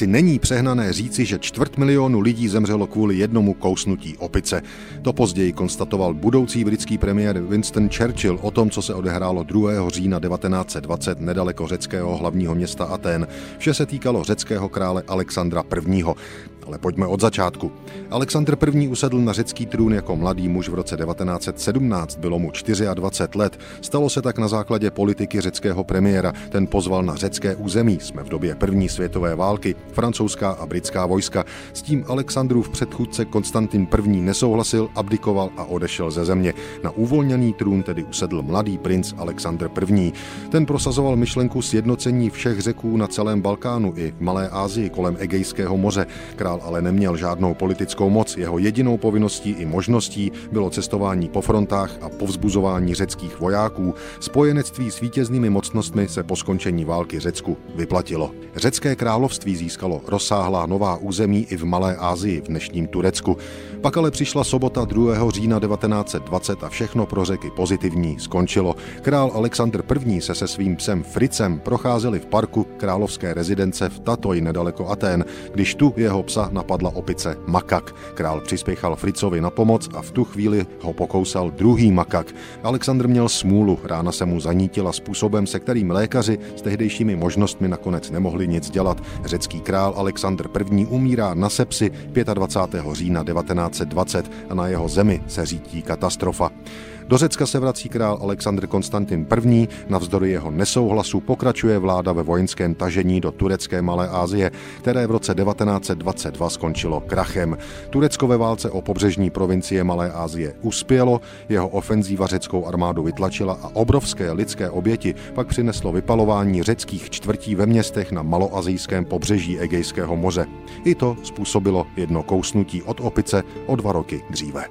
asi není přehnané říci, že čtvrt milionu lidí zemřelo kvůli jednomu kousnutí opice. To později konstatoval budoucí britský premiér Winston Churchill o tom, co se odehrálo 2. října 1920 nedaleko řeckého hlavního města Aten. Vše se týkalo řeckého krále Alexandra I. Ale pojďme od začátku. Alexandr I. usedl na řecký trůn jako mladý muž v roce 1917, bylo mu 24 let. Stalo se tak na základě politiky řeckého premiéra. Ten pozval na řecké území. Jsme v době první světové války, francouzská a britská vojska. S tím Alexandrův předchůdce Konstantin I. nesouhlasil, abdikoval a odešel ze země. Na uvolněný trůn tedy usedl mladý princ Alexandr I. Ten prosazoval myšlenku sjednocení všech řeků na celém Balkánu i v Malé Asii kolem Egejského moře. Král ale neměl žádnou politickou moc. Jeho jedinou povinností i možností bylo cestování po frontách a povzbuzování řeckých vojáků. Spojenectví s vítěznými mocnostmi se po skončení války Řecku vyplatilo. Řecké království získalo rozsáhlá nová území i v Malé Asii v dnešním Turecku. Pak ale přišla sobota 2. října 1920 a všechno pro řeky pozitivní skončilo. Král Alexandr I. se se svým psem Fricem procházeli v parku královské rezidence v Tatoj nedaleko Atén, když tu jeho psa napadla opice makak. Král přispěchal Fricovi na pomoc a v tu chvíli ho pokousal druhý makak. Alexandr měl smůlu, rána se mu zanítila způsobem, se kterým lékaři s tehdejšími možnostmi nakonec nemohli nic dělat. Řecký král Alexandr I. umírá na sepsi 25. října 1920 a na jeho zemi se řítí katastrofa. Do Řecka se vrací král Alexandr Konstantin I. Navzdory jeho nesouhlasu pokračuje vláda ve vojenském tažení do turecké Malé Asie, které v roce 1922 skončilo krachem. Turecko ve válce o pobřežní provincie Malé Asie uspělo, jeho ofenzíva řeckou armádu vytlačila a obrovské lidské oběti pak přineslo vypalování řeckých čtvrtí ve městech na maloazijském pobřeží Egejského moře. I to způsobilo jedno kousnutí od opice o dva roky dříve.